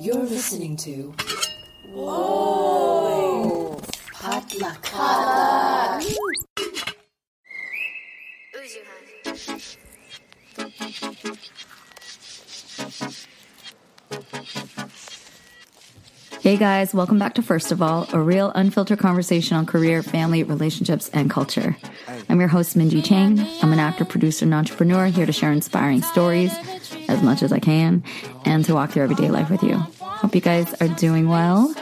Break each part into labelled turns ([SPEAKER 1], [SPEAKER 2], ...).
[SPEAKER 1] You're listening to. Whoa! Potluck. Potluck.
[SPEAKER 2] Hey guys, welcome back to First of All, a real unfiltered conversation on career, family, relationships, and culture. I'm your host, Minji Chang. I'm an actor, producer, and entrepreneur here to share inspiring stories as much as I can and to walk through everyday life with you. Hope you guys are doing well,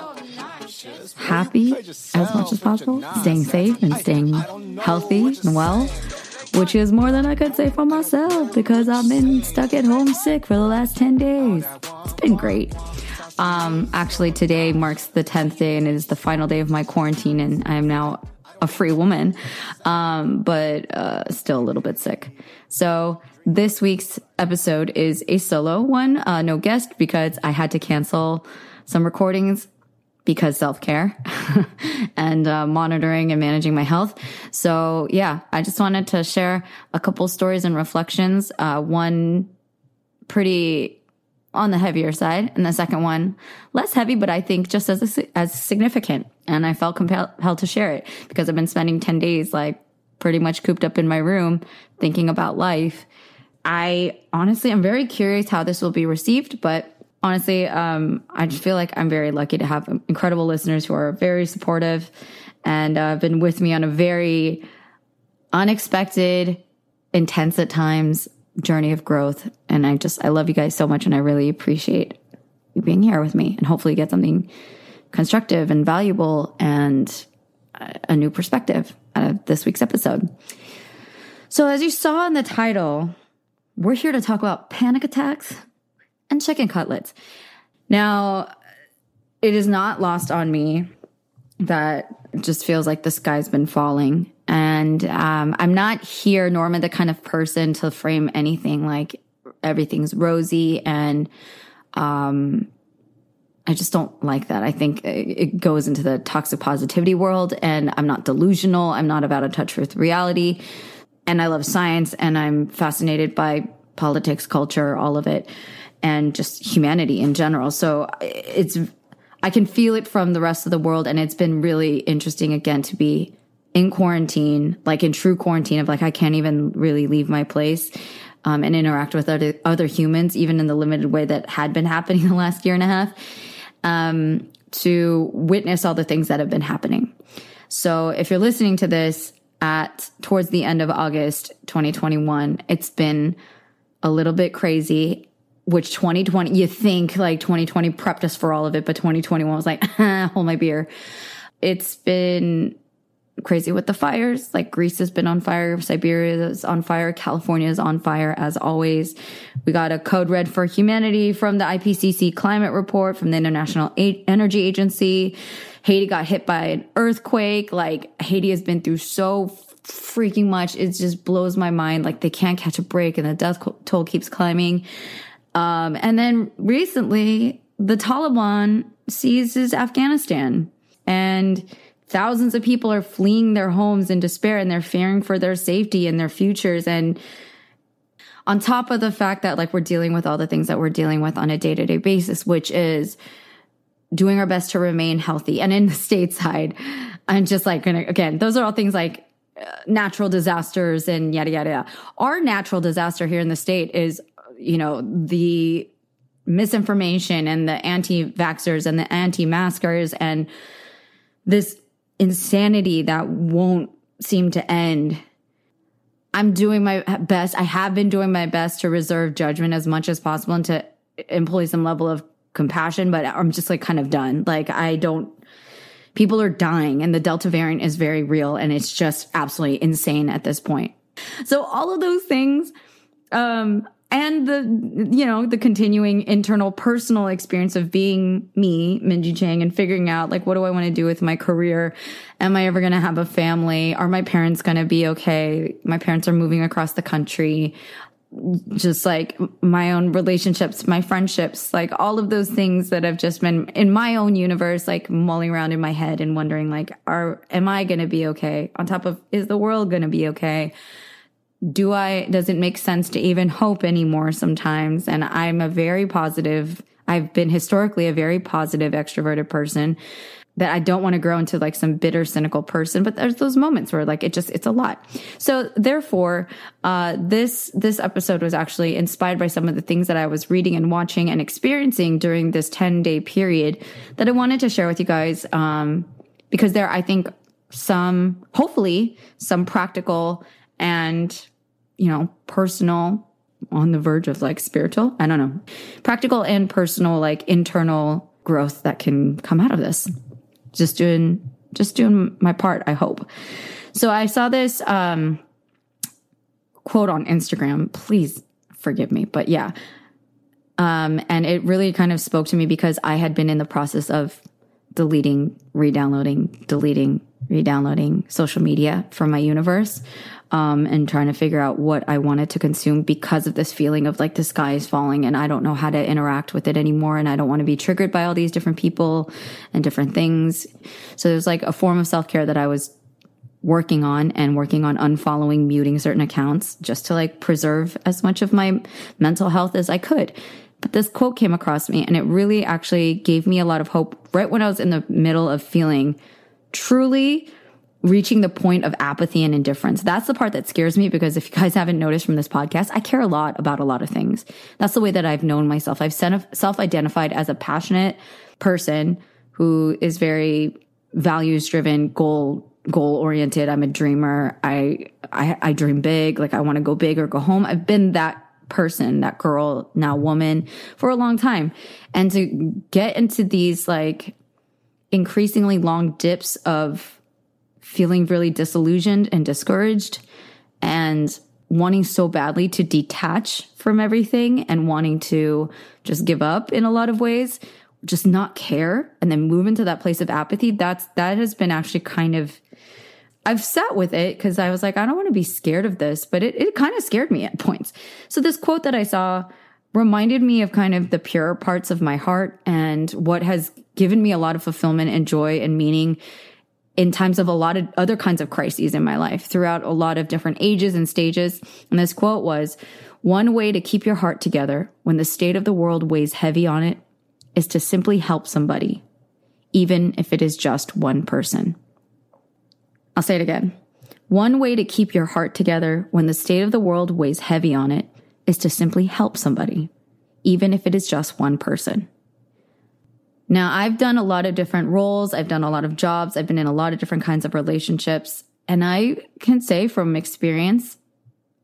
[SPEAKER 2] happy as much as possible, staying safe and staying healthy and well, which is more than I could say for myself because I've been stuck at home sick for the last 10 days. It's been great. Um, actually, today marks the 10th day and it is the final day of my quarantine, and I am now a free woman, um, but uh, still a little bit sick. So, this week's episode is a solo one, uh, no guest because I had to cancel some recordings because self care and uh, monitoring and managing my health. So, yeah, I just wanted to share a couple stories and reflections. Uh, one pretty on the heavier side, and the second one less heavy, but I think just as as significant. And I felt compelled to share it because I've been spending ten days like pretty much cooped up in my room thinking about life. I honestly, I'm very curious how this will be received, but honestly, um, I just feel like I'm very lucky to have incredible listeners who are very supportive and uh, been with me on a very unexpected, intense at times journey of growth. And I just, I love you guys so much. And I really appreciate you being here with me and hopefully get something constructive and valuable and a new perspective out of this week's episode. So, as you saw in the title, we're here to talk about panic attacks and chicken cutlets. Now, it is not lost on me that it just feels like the sky's been falling and um, I'm not here, Norma, the kind of person to frame anything like everything's rosy. And um, I just don't like that. I think it goes into the toxic positivity world. And I'm not delusional. I'm not about a touch with reality. And I love science and I'm fascinated by politics, culture, all of it, and just humanity in general. So it's, I can feel it from the rest of the world. And it's been really interesting again to be in quarantine, like in true quarantine of like, I can't even really leave my place. Um, and interact with other, other humans, even in the limited way that had been happening the last year and a half, um, to witness all the things that have been happening. So if you're listening to this at towards the end of August 2021, it's been a little bit crazy, which 2020, you think like 2020 prepped us for all of it, but 2021 was like, hold my beer. It's been crazy with the fires. Like Greece has been on fire, Siberia is on fire, California is on fire as always. We got a code red for humanity from the IPCC climate report from the International Energy Agency. Haiti got hit by an earthquake. Like Haiti has been through so freaking much. It just blows my mind. Like they can't catch a break and the death toll keeps climbing. Um, and then recently the Taliban seizes Afghanistan and thousands of people are fleeing their homes in despair and they're fearing for their safety and their futures and on top of the fact that like we're dealing with all the things that we're dealing with on a day-to-day basis which is doing our best to remain healthy and in the stateside i'm just like gonna again those are all things like uh, natural disasters and yada yada yada our natural disaster here in the state is you know the misinformation and the anti-vaxxers and the anti-maskers and this insanity that won't seem to end. I'm doing my best. I have been doing my best to reserve judgment as much as possible and to employ some level of compassion, but I'm just like kind of done. Like I don't, people are dying and the Delta variant is very real and it's just absolutely insane at this point. So all of those things, um, and the you know the continuing internal personal experience of being me minji chang and figuring out like what do i want to do with my career am i ever going to have a family are my parents going to be okay my parents are moving across the country just like my own relationships my friendships like all of those things that have just been in my own universe like mulling around in my head and wondering like are am i going to be okay? On top of is the world going to be okay? Do I, does it make sense to even hope anymore sometimes? And I'm a very positive, I've been historically a very positive, extroverted person that I don't want to grow into like some bitter, cynical person. But there's those moments where like it just, it's a lot. So therefore, uh, this, this episode was actually inspired by some of the things that I was reading and watching and experiencing during this 10 day period that I wanted to share with you guys. Um, because there, I think some, hopefully some practical and, you know, personal on the verge of like spiritual, I don't know, practical and personal, like internal growth that can come out of this just doing just doing my part i hope. So i saw this um quote on instagram. Please forgive me but yeah. Um and it really kind of spoke to me because i had been in the process of deleting re-downloading deleting re-downloading social media from my universe um, and trying to figure out what I wanted to consume because of this feeling of like the sky is falling and I don't know how to interact with it anymore. And I don't want to be triggered by all these different people and different things. So there's like a form of self care that I was working on and working on unfollowing, muting certain accounts just to like preserve as much of my mental health as I could. But this quote came across me and it really actually gave me a lot of hope right when I was in the middle of feeling truly reaching the point of apathy and indifference. That's the part that scares me because if you guys haven't noticed from this podcast, I care a lot about a lot of things. That's the way that I've known myself. I've self identified as a passionate person who is very values driven, goal goal oriented. I'm a dreamer. I, I I dream big. Like I want to go big or go home. I've been that person, that girl, now woman for a long time. And to get into these like increasingly long dips of feeling really disillusioned and discouraged and wanting so badly to detach from everything and wanting to just give up in a lot of ways, just not care and then move into that place of apathy. That's, that has been actually kind of, I've sat with it because I was like, I don't want to be scared of this, but it, it kind of scared me at points. So this quote that I saw reminded me of kind of the pure parts of my heart and what has given me a lot of fulfillment and joy and meaning in times of a lot of other kinds of crises in my life throughout a lot of different ages and stages. And this quote was, one way to keep your heart together when the state of the world weighs heavy on it is to simply help somebody, even if it is just one person. I'll say it again. One way to keep your heart together when the state of the world weighs heavy on it is to simply help somebody, even if it is just one person. Now, I've done a lot of different roles. I've done a lot of jobs. I've been in a lot of different kinds of relationships. And I can say from experience,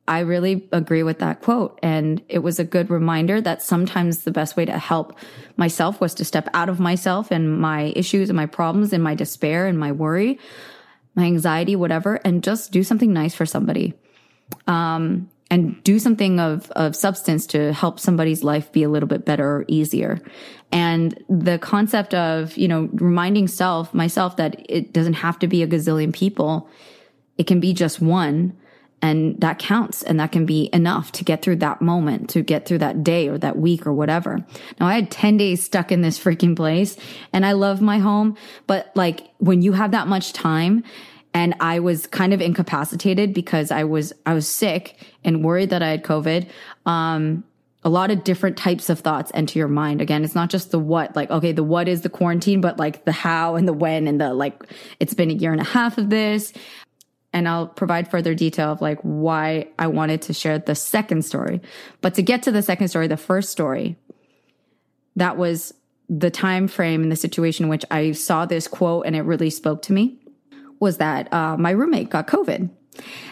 [SPEAKER 2] I really agree with that quote. And it was a good reminder that sometimes the best way to help myself was to step out of myself and my issues and my problems and my despair and my worry, my anxiety, whatever, and just do something nice for somebody. Um, and do something of, of substance to help somebody's life be a little bit better or easier. And the concept of, you know, reminding self, myself that it doesn't have to be a gazillion people. It can be just one and that counts and that can be enough to get through that moment, to get through that day or that week or whatever. Now I had 10 days stuck in this freaking place and I love my home, but like when you have that much time, and I was kind of incapacitated because I was I was sick and worried that I had COVID. Um, a lot of different types of thoughts enter your mind. Again, it's not just the what, like, okay, the what is the quarantine, but like the how and the when and the like, it's been a year and a half of this. And I'll provide further detail of like why I wanted to share the second story. But to get to the second story, the first story, that was the time frame and the situation in which I saw this quote and it really spoke to me was that uh, my roommate got COVID.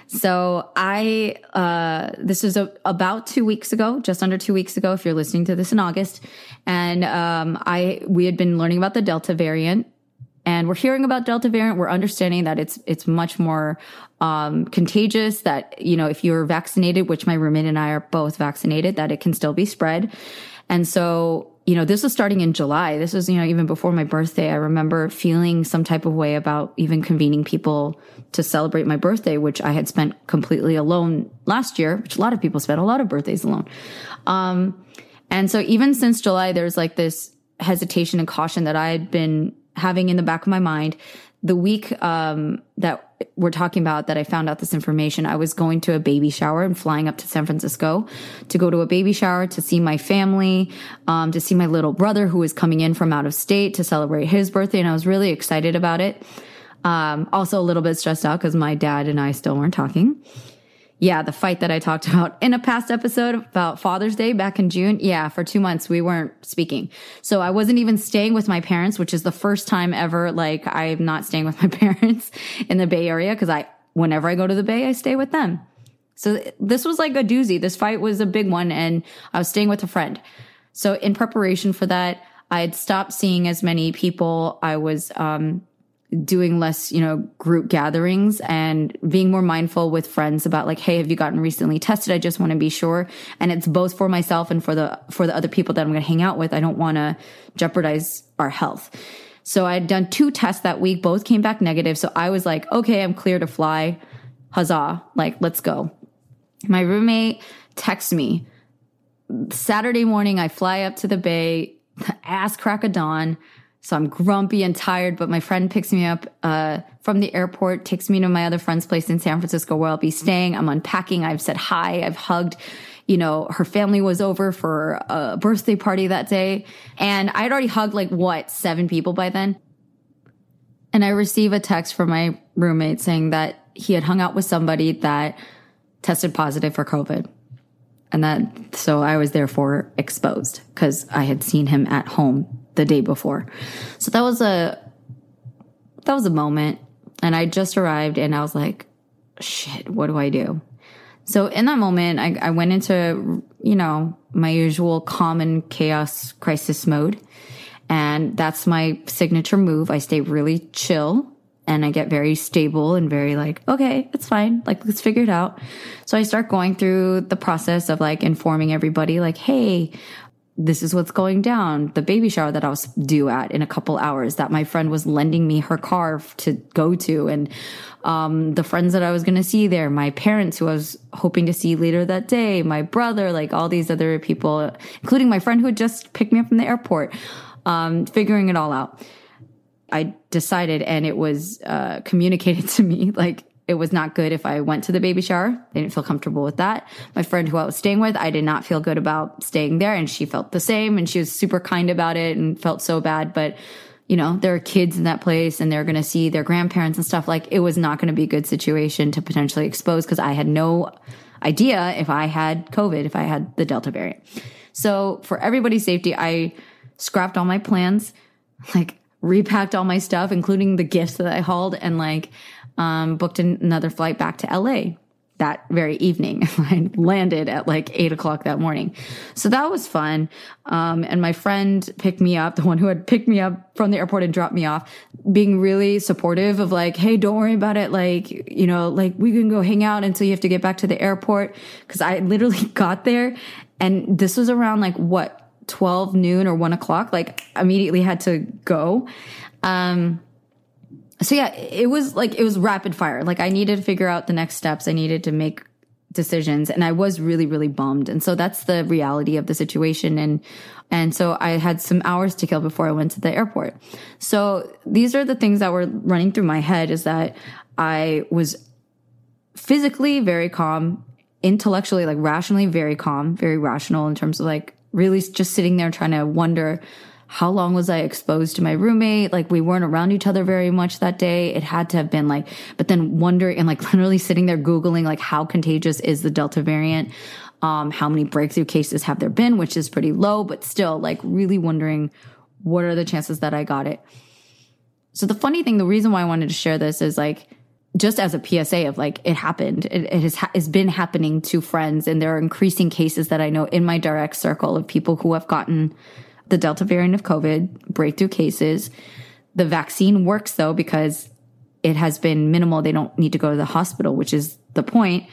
[SPEAKER 2] So I, uh, this was a, about two weeks ago, just under two weeks ago, if you're listening to this in August. And, um, I, we had been learning about the Delta variant and we're hearing about Delta variant. We're understanding that it's, it's much more, um, contagious that, you know, if you're vaccinated, which my roommate and I are both vaccinated, that it can still be spread. And so you know, this was starting in July. This was, you know, even before my birthday. I remember feeling some type of way about even convening people to celebrate my birthday, which I had spent completely alone last year, which a lot of people spent a lot of birthdays alone. Um, and so even since July, there's like this hesitation and caution that I had been having in the back of my mind the week um, that we're talking about that I found out this information, I was going to a baby shower and flying up to San Francisco to go to a baby shower to see my family, um, to see my little brother who was coming in from out of state to celebrate his birthday. And I was really excited about it. Um, also a little bit stressed out because my dad and I still weren't talking yeah, the fight that I talked about in a past episode about Father's Day back in June. Yeah, for two months we weren't speaking. So I wasn't even staying with my parents, which is the first time ever, like I'm not staying with my parents in the Bay Area because I, whenever I go to the Bay, I stay with them. So this was like a doozy. This fight was a big one and I was staying with a friend. So in preparation for that, I had stopped seeing as many people. I was, um, doing less, you know, group gatherings and being more mindful with friends about like, Hey, have you gotten recently tested? I just want to be sure. And it's both for myself and for the, for the other people that I'm going to hang out with. I don't want to jeopardize our health. So I had done two tests that week. Both came back negative. So I was like, okay, I'm clear to fly. Huzzah. Like, let's go. My roommate texts me Saturday morning. I fly up to the bay, ass crack of dawn so I'm grumpy and tired, but my friend picks me up uh, from the airport, takes me to my other friend's place in San Francisco where I'll be staying. I'm unpacking. I've said hi. I've hugged. You know, her family was over for a birthday party that day. And I'd already hugged like what, seven people by then. And I receive a text from my roommate saying that he had hung out with somebody that tested positive for COVID. And that, so I was therefore exposed because I had seen him at home the day before. So that was a that was a moment and I just arrived and I was like, shit, what do I do? So in that moment, I, I went into, you know, my usual common chaos crisis mode. And that's my signature move. I stay really chill and I get very stable and very like, okay, it's fine. Like, let's figure it out. So I start going through the process of like informing everybody, like, hey, this is what's going down. The baby shower that I was due at in a couple hours that my friend was lending me her car to go to and, um, the friends that I was going to see there, my parents who I was hoping to see later that day, my brother, like all these other people, including my friend who had just picked me up from the airport, um, figuring it all out. I decided and it was, uh, communicated to me like, it was not good if I went to the baby shower. I didn't feel comfortable with that. My friend who I was staying with, I did not feel good about staying there and she felt the same and she was super kind about it and felt so bad. But, you know, there are kids in that place and they're going to see their grandparents and stuff. Like it was not going to be a good situation to potentially expose because I had no idea if I had COVID, if I had the Delta variant. So for everybody's safety, I scrapped all my plans, like repacked all my stuff, including the gifts that I hauled and like, um, booked another flight back to LA that very evening. I landed at like eight o'clock that morning. So that was fun. Um, and my friend picked me up, the one who had picked me up from the airport and dropped me off, being really supportive of like, Hey, don't worry about it. Like, you know, like we can go hang out until you have to get back to the airport. Cause I literally got there and this was around like what, 12 noon or one o'clock. Like immediately had to go. Um, so yeah, it was like it was rapid fire. Like I needed to figure out the next steps. I needed to make decisions and I was really really bummed. And so that's the reality of the situation and and so I had some hours to kill before I went to the airport. So these are the things that were running through my head is that I was physically very calm, intellectually like rationally very calm, very rational in terms of like really just sitting there trying to wonder how long was I exposed to my roommate? Like we weren't around each other very much that day. It had to have been like, but then wondering and like literally sitting there Googling like how contagious is the Delta variant? Um, how many breakthrough cases have there been, which is pretty low, but still like really wondering what are the chances that I got it? So the funny thing, the reason why I wanted to share this is like, just as a PSA of like it happened, it, it has has been happening to friends, and there are increasing cases that I know in my direct circle of people who have gotten the Delta variant of COVID, breakthrough cases. The vaccine works though because it has been minimal. They don't need to go to the hospital, which is the point.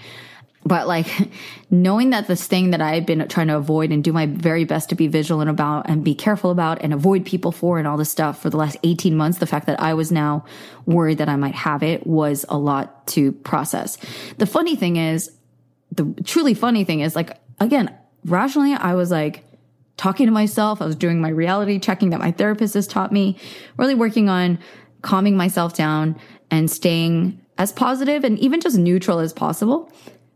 [SPEAKER 2] But like knowing that this thing that I've been trying to avoid and do my very best to be vigilant about and be careful about and avoid people for and all this stuff for the last 18 months, the fact that I was now worried that I might have it was a lot to process. The funny thing is, the truly funny thing is like, again, rationally, I was like, talking to myself. I was doing my reality checking that my therapist has taught me, really working on calming myself down and staying as positive and even just neutral as possible.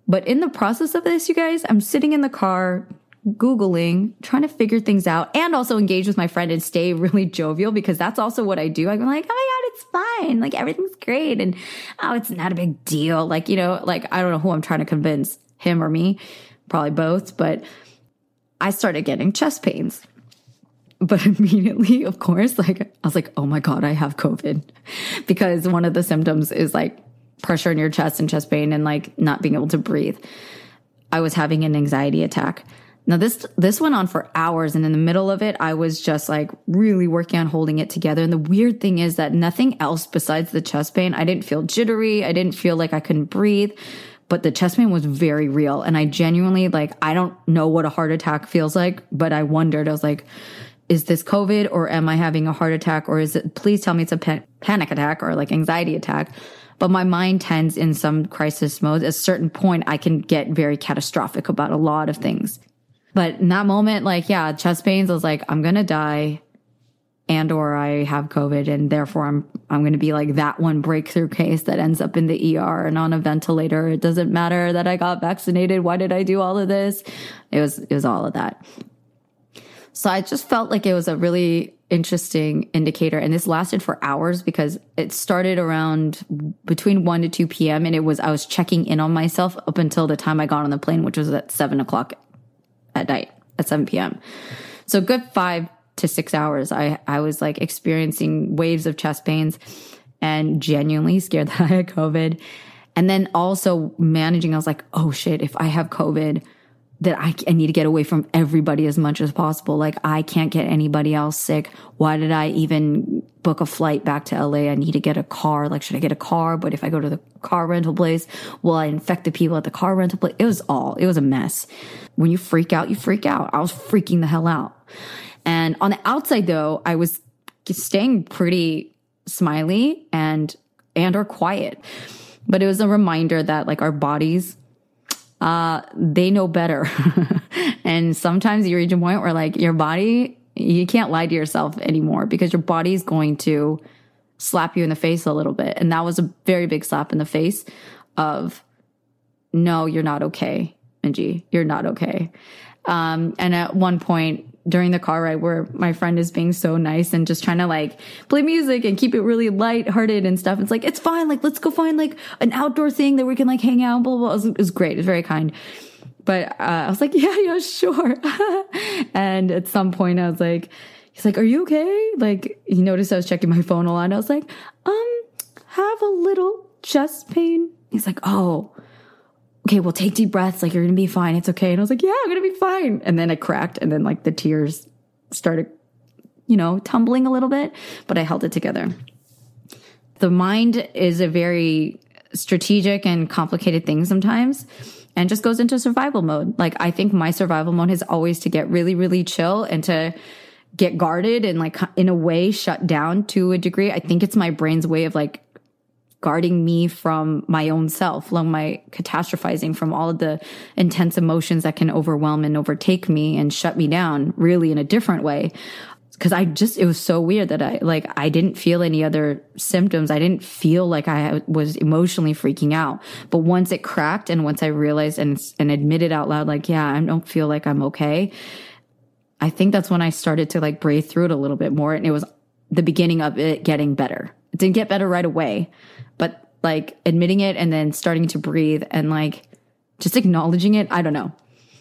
[SPEAKER 2] But in the process of this, you guys, I'm sitting in the car, Googling, trying to figure things out and also engage with my friend and stay really jovial because that's also what I do. I'm like, oh my God, it's fine. Like everything's great. And oh, it's not a big deal. Like, you know, like I don't know who I'm trying to convince him or me, probably both, but I started getting chest pains. But immediately, of course, like I was like, oh my God, I have COVID because one of the symptoms is like pressure in your chest and chest pain and like not being able to breathe. I was having an anxiety attack. Now this this went on for hours and in the middle of it I was just like really working on holding it together and the weird thing is that nothing else besides the chest pain I didn't feel jittery I didn't feel like I couldn't breathe but the chest pain was very real. And I genuinely like I don't know what a heart attack feels like but I wondered. I was like is this covid or am I having a heart attack or is it please tell me it's a pan- panic attack or like anxiety attack. But my mind tends in some crisis mode. at a certain point I can get very catastrophic about a lot of things. But in that moment, like, yeah, chest pains, I was like, I'm going to die and or I have COVID and therefore I'm I'm going to be like that one breakthrough case that ends up in the ER and on a ventilator. It doesn't matter that I got vaccinated. Why did I do all of this? It was it was all of that. So I just felt like it was a really interesting indicator and this lasted for hours because it started around between 1 to 2 p.m. and it was I was checking in on myself up until the time I got on the plane, which was at 7 o'clock at night at 7 p.m. So good five to six hours. I, I was like experiencing waves of chest pains and genuinely scared that I had COVID. And then also managing, I was like, oh shit, if I have COVID, that I, I need to get away from everybody as much as possible. Like I can't get anybody else sick. Why did I even book a flight back to LA? I need to get a car. Like, should I get a car? But if I go to the car rental place, will I infect the people at the car rental place? It was all, it was a mess. When you freak out, you freak out. I was freaking the hell out. And on the outside though, I was staying pretty smiley and, and or quiet. But it was a reminder that like our bodies uh, they know better. and sometimes you reach a point where like your body, you can't lie to yourself anymore because your body's going to slap you in the face a little bit. And that was a very big slap in the face of, no, you're not okay, Minji. You're not okay. Um, and at one point, during the car ride where my friend is being so nice and just trying to like play music and keep it really light-hearted and stuff. It's like, it's fine. Like, let's go find like an outdoor thing that we can like hang out, blah, blah, blah. It was, great. It was very kind. But, uh, I was like, yeah, yeah, sure. and at some point I was like, he's like, are you okay? Like, he noticed I was checking my phone a lot. I was like, um, have a little chest pain. He's like, oh, okay, well, take deep breaths. Like, you're going to be fine. It's okay. And I was like, yeah, I'm going to be fine. And then I cracked and then like the tears started, you know, tumbling a little bit, but I held it together. The mind is a very strategic and complicated thing sometimes and just goes into survival mode. Like, I think my survival mode is always to get really, really chill and to get guarded and like in a way shut down to a degree. I think it's my brain's way of like guarding me from my own self, from my catastrophizing, from all of the intense emotions that can overwhelm and overtake me and shut me down really in a different way. Cause I just, it was so weird that I, like, I didn't feel any other symptoms. I didn't feel like I was emotionally freaking out. But once it cracked and once I realized and, and admitted out loud, like, yeah, I don't feel like I'm okay. I think that's when I started to like breathe through it a little bit more. And it was the beginning of it getting better. Didn't get better right away, but like admitting it and then starting to breathe and like just acknowledging it. I don't know.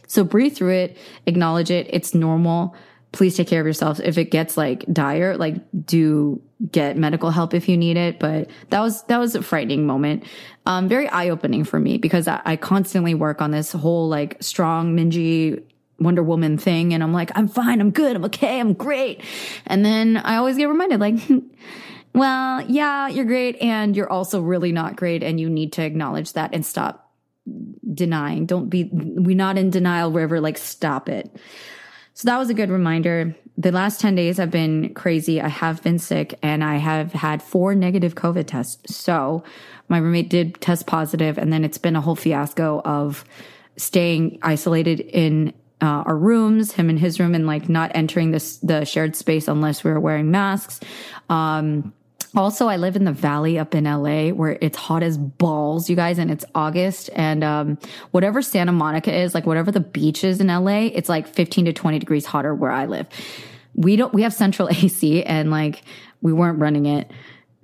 [SPEAKER 2] So breathe through it, acknowledge it. It's normal. Please take care of yourself. If it gets like dire, like do get medical help if you need it. But that was, that was a frightening moment. Um, very eye opening for me because I, I constantly work on this whole like strong Minji Wonder Woman thing. And I'm like, I'm fine. I'm good. I'm okay. I'm great. And then I always get reminded like, well, yeah, you're great. And you're also really not great. And you need to acknowledge that and stop denying. Don't be, we're not in denial river. Like, stop it. So that was a good reminder. The last 10 days have been crazy. I have been sick and I have had four negative COVID tests. So my roommate did test positive and then it's been a whole fiasco of staying isolated in uh, our rooms, him in his room, and like not entering this the shared space unless we were wearing masks. Um, Also, I live in the valley up in LA where it's hot as balls, you guys, and it's August. And um, whatever Santa Monica is, like whatever the beach is in LA, it's like 15 to 20 degrees hotter where I live. We don't, we have central AC and like we weren't running it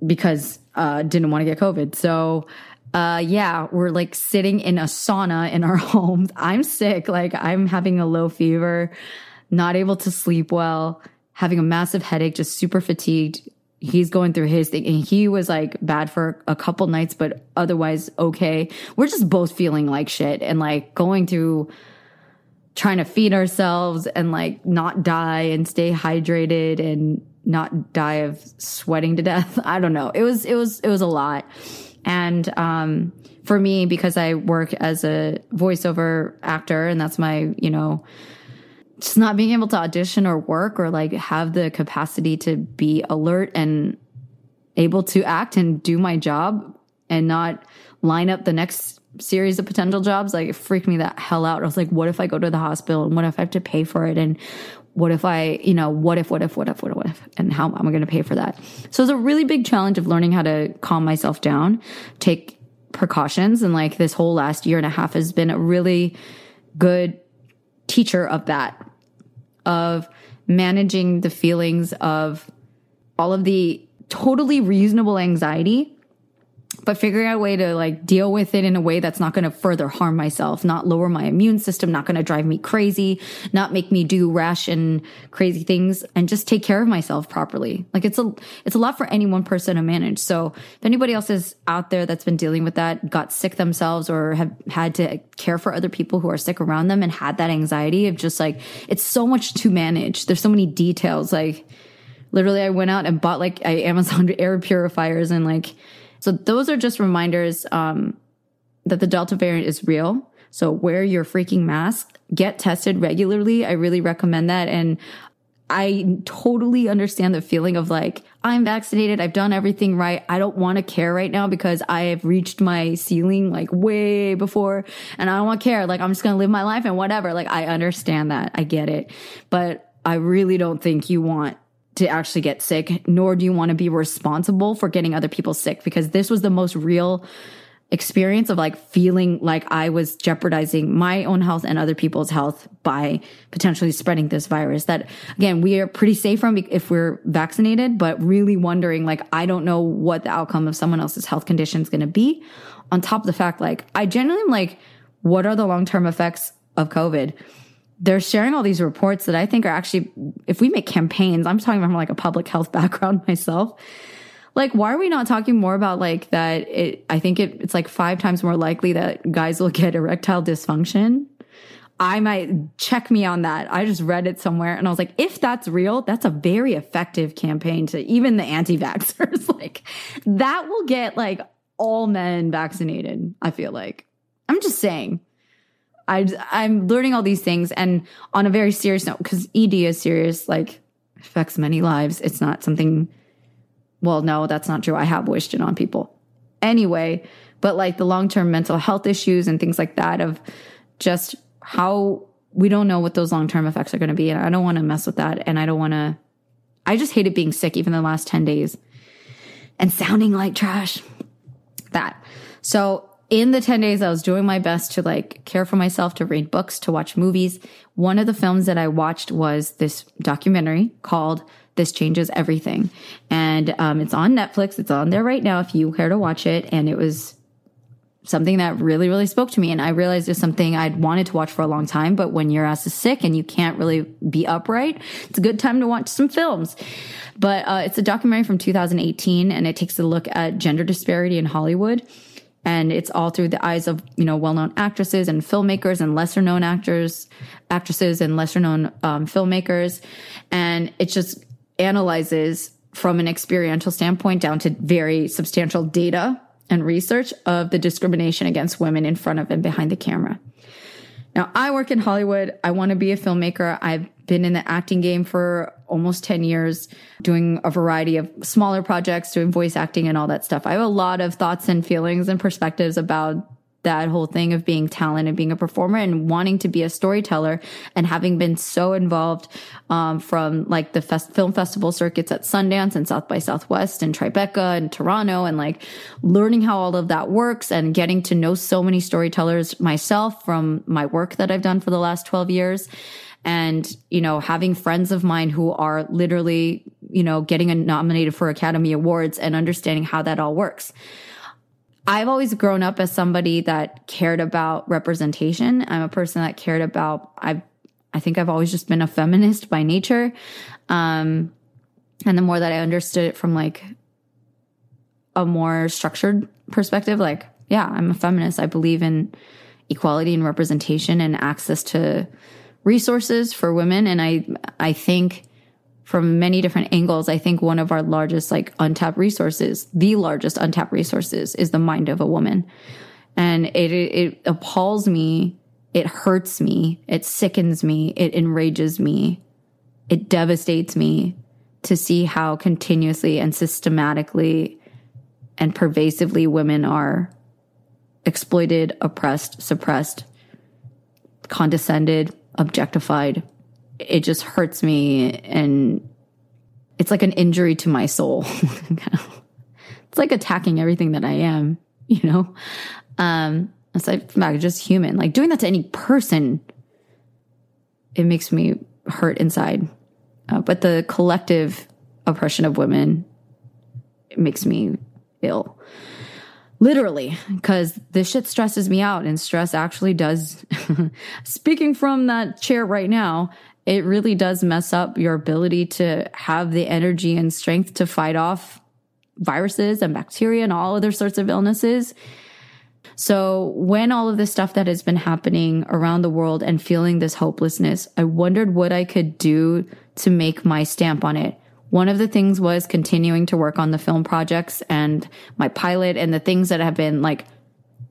[SPEAKER 2] because uh didn't want to get COVID. So uh yeah, we're like sitting in a sauna in our homes. I'm sick, like I'm having a low fever, not able to sleep well, having a massive headache, just super fatigued. He's going through his thing and he was like bad for a couple nights, but otherwise okay. We're just both feeling like shit and like going through trying to feed ourselves and like not die and stay hydrated and not die of sweating to death. I don't know. It was, it was, it was a lot. And, um, for me, because I work as a voiceover actor and that's my, you know, just not being able to audition or work or like have the capacity to be alert and able to act and do my job and not line up the next series of potential jobs like it freaked me that hell out i was like what if i go to the hospital and what if i have to pay for it and what if I, you know, what if, what if, what if, what if, what if, and how am I going to pay for that? So it's a really big challenge of learning how to calm myself down, take precautions. And like this whole last year and a half has been a really good teacher of that, of managing the feelings of all of the totally reasonable anxiety but figuring out a way to like deal with it in a way that's not going to further harm myself, not lower my immune system, not going to drive me crazy, not make me do rash and crazy things and just take care of myself properly. Like it's a, it's a lot for any one person to manage. So if anybody else is out there that's been dealing with that, got sick themselves or have had to care for other people who are sick around them and had that anxiety of just like, it's so much to manage. There's so many details. Like literally I went out and bought like I Amazon air purifiers and like, so those are just reminders um, that the Delta variant is real. So wear your freaking mask, get tested regularly. I really recommend that. And I totally understand the feeling of like, I'm vaccinated. I've done everything right. I don't want to care right now because I have reached my ceiling like way before and I don't want to care. Like, I'm just going to live my life and whatever. Like, I understand that. I get it. But I really don't think you want to actually get sick, nor do you want to be responsible for getting other people sick because this was the most real experience of like feeling like I was jeopardizing my own health and other people's health by potentially spreading this virus that again, we are pretty safe from if we're vaccinated, but really wondering like, I don't know what the outcome of someone else's health condition is going to be on top of the fact, like I genuinely am like, what are the long-term effects of COVID? They're sharing all these reports that I think are actually, if we make campaigns, I'm talking from like a public health background myself. Like, why are we not talking more about like that? It, I think it, it's like five times more likely that guys will get erectile dysfunction. I might check me on that. I just read it somewhere and I was like, if that's real, that's a very effective campaign to even the anti-vaxxers. like that will get like all men vaccinated. I feel like I'm just saying. I, I'm learning all these things and on a very serious note, because ED is serious, like affects many lives. It's not something, well, no, that's not true. I have wished it on people anyway, but like the long term mental health issues and things like that of just how we don't know what those long term effects are going to be. And I don't want to mess with that. And I don't want to, I just hated being sick even the last 10 days and sounding like trash. That. So in the 10 days, I was doing my best to like care for myself, to read books, to watch movies. One of the films that I watched was this documentary called This Changes Everything. And um, it's on Netflix. It's on there right now if you care to watch it. And it was something that really, really spoke to me. And I realized it's something I'd wanted to watch for a long time. But when your ass is sick and you can't really be upright, it's a good time to watch some films. But uh, it's a documentary from 2018 and it takes a look at gender disparity in Hollywood and it's all through the eyes of you know well-known actresses and filmmakers and lesser known actors actresses and lesser known um, filmmakers. And it just analyzes from an experiential standpoint down to very substantial data and research of the discrimination against women in front of and behind the camera now i work in hollywood i want to be a filmmaker i've been in the acting game for almost 10 years, doing a variety of smaller projects, doing voice acting and all that stuff. I have a lot of thoughts and feelings and perspectives about that whole thing of being talent and being a performer and wanting to be a storyteller and having been so involved um, from like the fest- film festival circuits at Sundance and South by Southwest and Tribeca and Toronto and like learning how all of that works and getting to know so many storytellers myself from my work that I've done for the last 12 years and you know having friends of mine who are literally you know getting nominated for academy awards and understanding how that all works I've always grown up as somebody that cared about representation. I'm a person that cared about, I, I think I've always just been a feminist by nature. Um, and the more that I understood it from like a more structured perspective, like, yeah, I'm a feminist. I believe in equality and representation and access to resources for women. And I, I think from many different angles. I think one of our largest, like untapped resources, the largest untapped resources is the mind of a woman. And it, it, appalls me. It hurts me. It sickens me. It enrages me. It devastates me to see how continuously and systematically and pervasively women are exploited, oppressed, suppressed, condescended, objectified, it just hurts me and it's like an injury to my soul. it's like attacking everything that I am, you know? Um, aside from that, just human. Like doing that to any person, it makes me hurt inside. Uh, but the collective oppression of women, it makes me ill. Literally, because this shit stresses me out, and stress actually does. speaking from that chair right now, it really does mess up your ability to have the energy and strength to fight off viruses and bacteria and all other sorts of illnesses. So when all of this stuff that has been happening around the world and feeling this hopelessness, I wondered what I could do to make my stamp on it. One of the things was continuing to work on the film projects and my pilot and the things that have been like,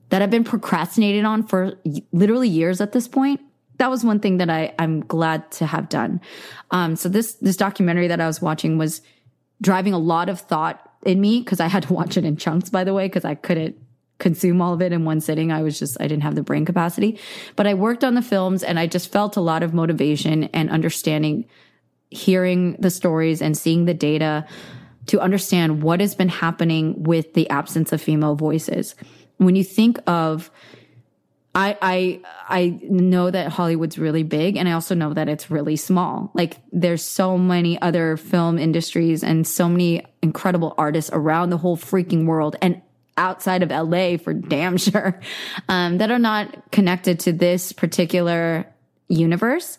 [SPEAKER 2] that have been procrastinated on for literally years at this point that was one thing that I, I'm glad to have done. Um, so this, this documentary that I was watching was driving a lot of thought in me because I had to watch it in chunks, by the way, because I couldn't consume all of it in one sitting. I was just, I didn't have the brain capacity, but I worked on the films and I just felt a lot of motivation and understanding, hearing the stories and seeing the data to understand what has been happening with the absence of female voices. When you think of, I I I know that Hollywood's really big and I also know that it's really small. Like there's so many other film industries and so many incredible artists around the whole freaking world and outside of LA for damn sure um, that are not connected to this particular universe.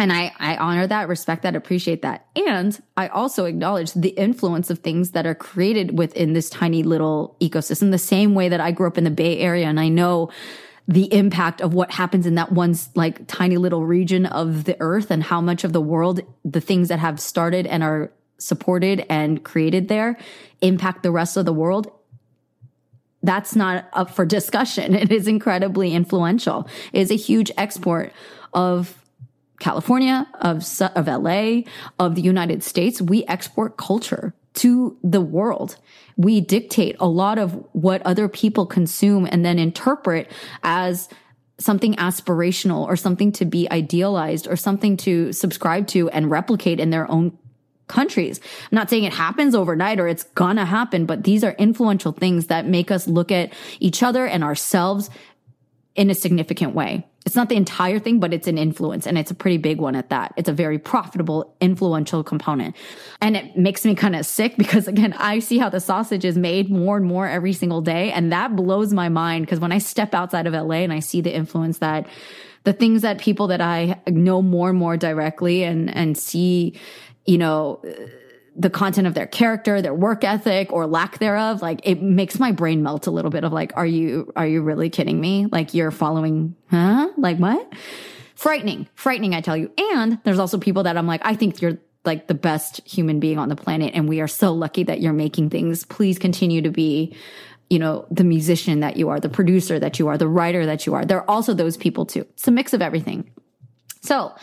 [SPEAKER 2] And I, I honor that, respect that, appreciate that. And I also acknowledge the influence of things that are created within this tiny little ecosystem, the same way that I grew up in the Bay Area and I know the impact of what happens in that one like tiny little region of the earth and how much of the world, the things that have started and are supported and created there impact the rest of the world that's not up for discussion. It is incredibly influential. It is a huge export of California, of, of LA, of the United States, we export culture to the world. We dictate a lot of what other people consume and then interpret as something aspirational or something to be idealized or something to subscribe to and replicate in their own countries. I'm not saying it happens overnight or it's gonna happen, but these are influential things that make us look at each other and ourselves in a significant way. It's not the entire thing, but it's an influence and it's a pretty big one at that. It's a very profitable, influential component. And it makes me kind of sick because again, I see how the sausage is made more and more every single day. And that blows my mind because when I step outside of LA and I see the influence that the things that people that I know more and more directly and, and see, you know, the content of their character, their work ethic or lack thereof, like it makes my brain melt a little bit of like, are you, are you really kidding me? Like you're following, huh? Like what? Frightening, frightening, I tell you. And there's also people that I'm like, I think you're like the best human being on the planet. And we are so lucky that you're making things. Please continue to be, you know, the musician that you are, the producer that you are, the writer that you are. There are also those people too. It's a mix of everything. So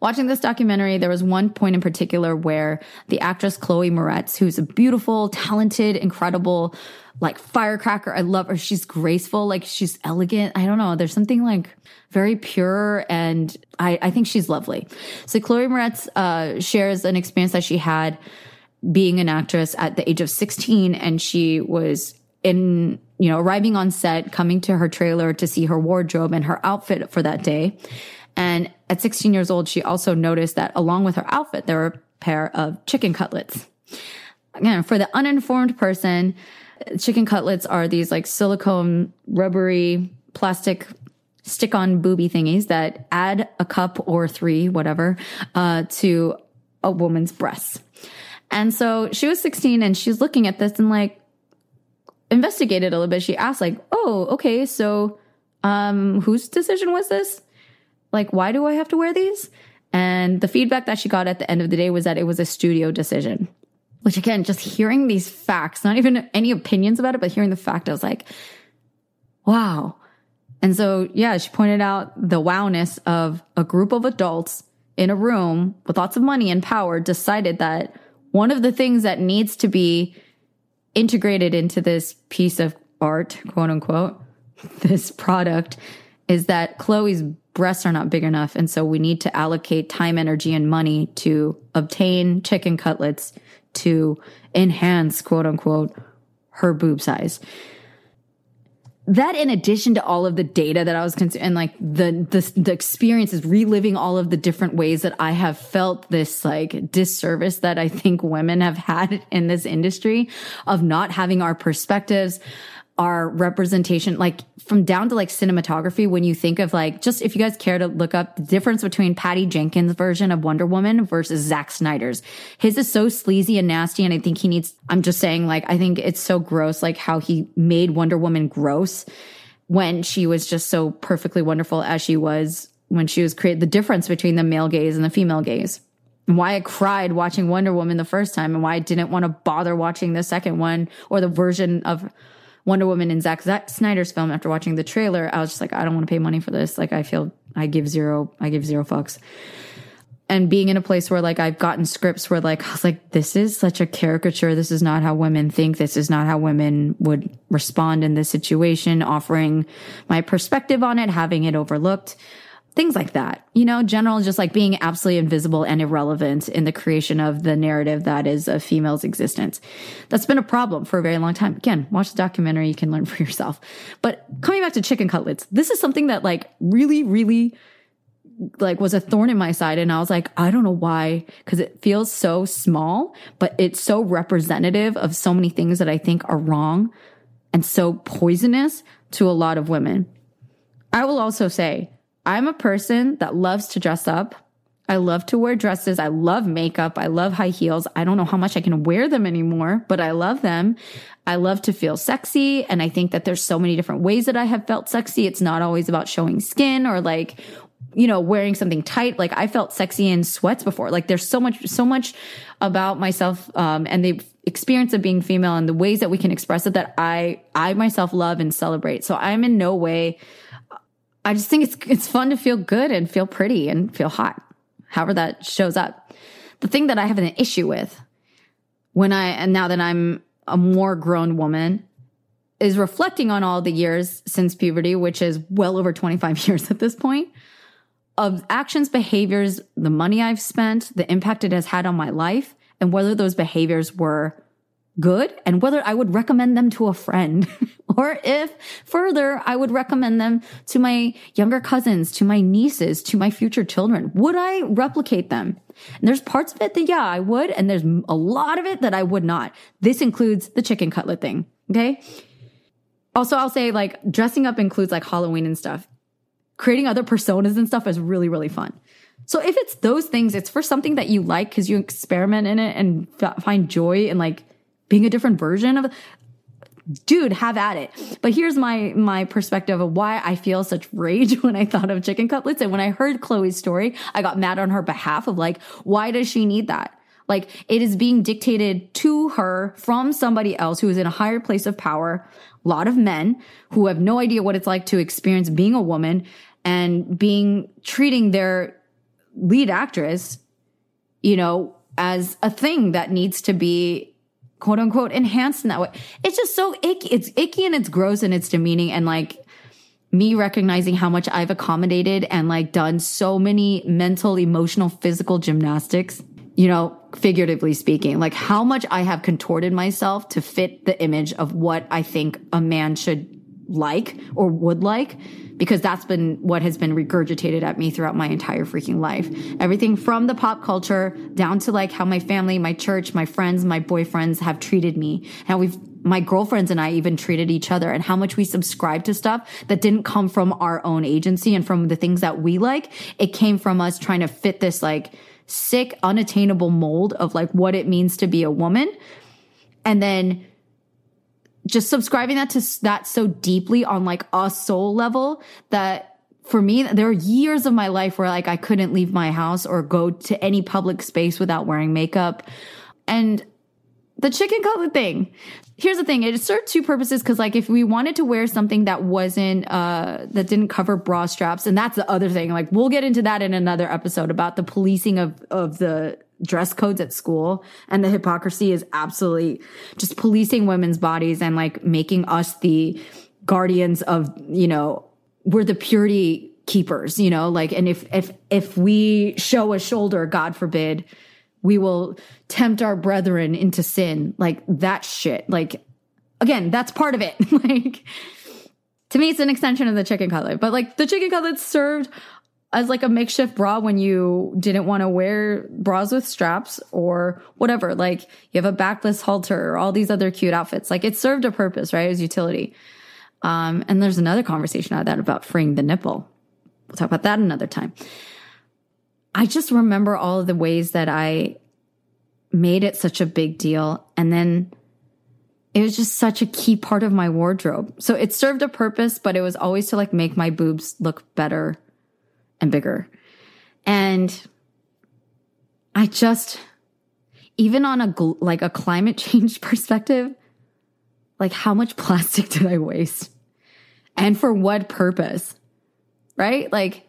[SPEAKER 2] watching this documentary, there was one point in particular where the actress Chloe Moretz, who's a beautiful, talented, incredible, like firecracker. I love her. She's graceful, like she's elegant. I don't know. There's something like very pure and I, I think she's lovely. So Chloe Moretz uh, shares an experience that she had being an actress at the age of 16 and she was in you know arriving on set coming to her trailer to see her wardrobe and her outfit for that day and at 16 years old she also noticed that along with her outfit there were a pair of chicken cutlets again for the uninformed person chicken cutlets are these like silicone rubbery plastic stick on booby thingies that add a cup or three whatever uh, to a woman's breasts and so she was 16 and she's looking at this and like investigated a little bit. She asked like, "Oh, okay, so um whose decision was this? Like why do I have to wear these?" And the feedback that she got at the end of the day was that it was a studio decision. Which again, just hearing these facts, not even any opinions about it, but hearing the fact, I was like, wow. And so, yeah, she pointed out the wowness of a group of adults in a room with lots of money and power decided that one of the things that needs to be integrated into this piece of art, quote unquote, this product is that Chloe's breasts are not big enough. And so we need to allocate time, energy, and money to obtain chicken cutlets to enhance, quote unquote, her boob size that in addition to all of the data that I was consuming and like the, the, the experiences, reliving all of the different ways that I have felt this like disservice that I think women have had in this industry of not having our perspectives, our representation, like from down to like cinematography, when you think of like, just if you guys care to look up the difference between Patty Jenkins' version of Wonder Woman versus Zack Snyder's. His is so sleazy and nasty. And I think he needs, I'm just saying, like, I think it's so gross, like how he made Wonder Woman gross when she was just so perfectly wonderful as she was when she was created, the difference between the male gaze and the female gaze. And why I cried watching Wonder Woman the first time and why I didn't want to bother watching the second one or the version of Wonder Woman in Zack, Snyder's film after watching the trailer, I was just like, I don't want to pay money for this. Like, I feel I give zero, I give zero fucks. And being in a place where like I've gotten scripts where like I was like, this is such a caricature. This is not how women think. This is not how women would respond in this situation. Offering my perspective on it, having it overlooked things like that. You know, general just like being absolutely invisible and irrelevant in the creation of the narrative that is a female's existence. That's been a problem for a very long time. Again, watch the documentary, you can learn for yourself. But coming back to chicken cutlets, this is something that like really, really like was a thorn in my side and I was like, I don't know why cuz it feels so small, but it's so representative of so many things that I think are wrong and so poisonous to a lot of women. I will also say I'm a person that loves to dress up. I love to wear dresses. I love makeup. I love high heels. I don't know how much I can wear them anymore, but I love them. I love to feel sexy. And I think that there's so many different ways that I have felt sexy. It's not always about showing skin or like, you know, wearing something tight. Like I felt sexy in sweats before. Like there's so much, so much about myself, um, and the experience of being female and the ways that we can express it that I, I myself love and celebrate. So I'm in no way, I just think it's it's fun to feel good and feel pretty and feel hot, however that shows up. The thing that I have an issue with when I and now that I'm a more grown woman is reflecting on all the years since puberty, which is well over 25 years at this point, of actions, behaviors, the money I've spent, the impact it has had on my life, and whether those behaviors were good and whether I would recommend them to a friend or if further I would recommend them to my younger cousins, to my nieces, to my future children. Would I replicate them? And there's parts of it that yeah, I would. And there's a lot of it that I would not. This includes the chicken cutlet thing. Okay. Also, I'll say like dressing up includes like Halloween and stuff. Creating other personas and stuff is really, really fun. So if it's those things, it's for something that you like because you experiment in it and find joy in like being a different version of dude have at it. But here's my my perspective of why i feel such rage when i thought of chicken cutlets. And when i heard chloe's story i got mad on her behalf of like why does she need that? Like it is being dictated to her from somebody else who is in a higher place of power. A lot of men who have no idea what it's like to experience being a woman and being treating their lead actress, you know, as a thing that needs to be quote unquote enhanced in that way. It's just so icky. It's icky and it's gross and it's demeaning and like me recognizing how much I've accommodated and like done so many mental, emotional, physical gymnastics, you know, figuratively speaking, like how much I have contorted myself to fit the image of what I think a man should like or would like because that's been what has been regurgitated at me throughout my entire freaking life. Everything from the pop culture down to like how my family, my church, my friends, my boyfriends have treated me, how we've my girlfriends and I even treated each other and how much we subscribe to stuff that didn't come from our own agency and from the things that we like. It came from us trying to fit this like sick, unattainable mold of like what it means to be a woman. And then just subscribing that to that so deeply on like a soul level that for me, there are years of my life where like I couldn't leave my house or go to any public space without wearing makeup. And the chicken cutlet thing. Here's the thing. It served two purposes. Cause like if we wanted to wear something that wasn't, uh, that didn't cover bra straps. And that's the other thing. Like we'll get into that in another episode about the policing of, of the dress codes at school and the hypocrisy is absolutely just policing women's bodies and like making us the guardians of, you know, we're the purity keepers, you know, like, and if, if, if we show a shoulder, God forbid, we will tempt our brethren into sin, like that shit. Like, again, that's part of it. like, to me, it's an extension of the chicken cutlet, but like the chicken cutlet served as like a makeshift bra when you didn't want to wear bras with straps or whatever. Like you have a backless halter or all these other cute outfits. Like it served a purpose, right? As utility. Um, and there's another conversation out of that about freeing the nipple. We'll talk about that another time. I just remember all of the ways that I made it such a big deal. And then it was just such a key part of my wardrobe. So it served a purpose, but it was always to like make my boobs look better and bigger. And I just, even on a like a climate change perspective, like how much plastic did I waste? And for what purpose? Right? Like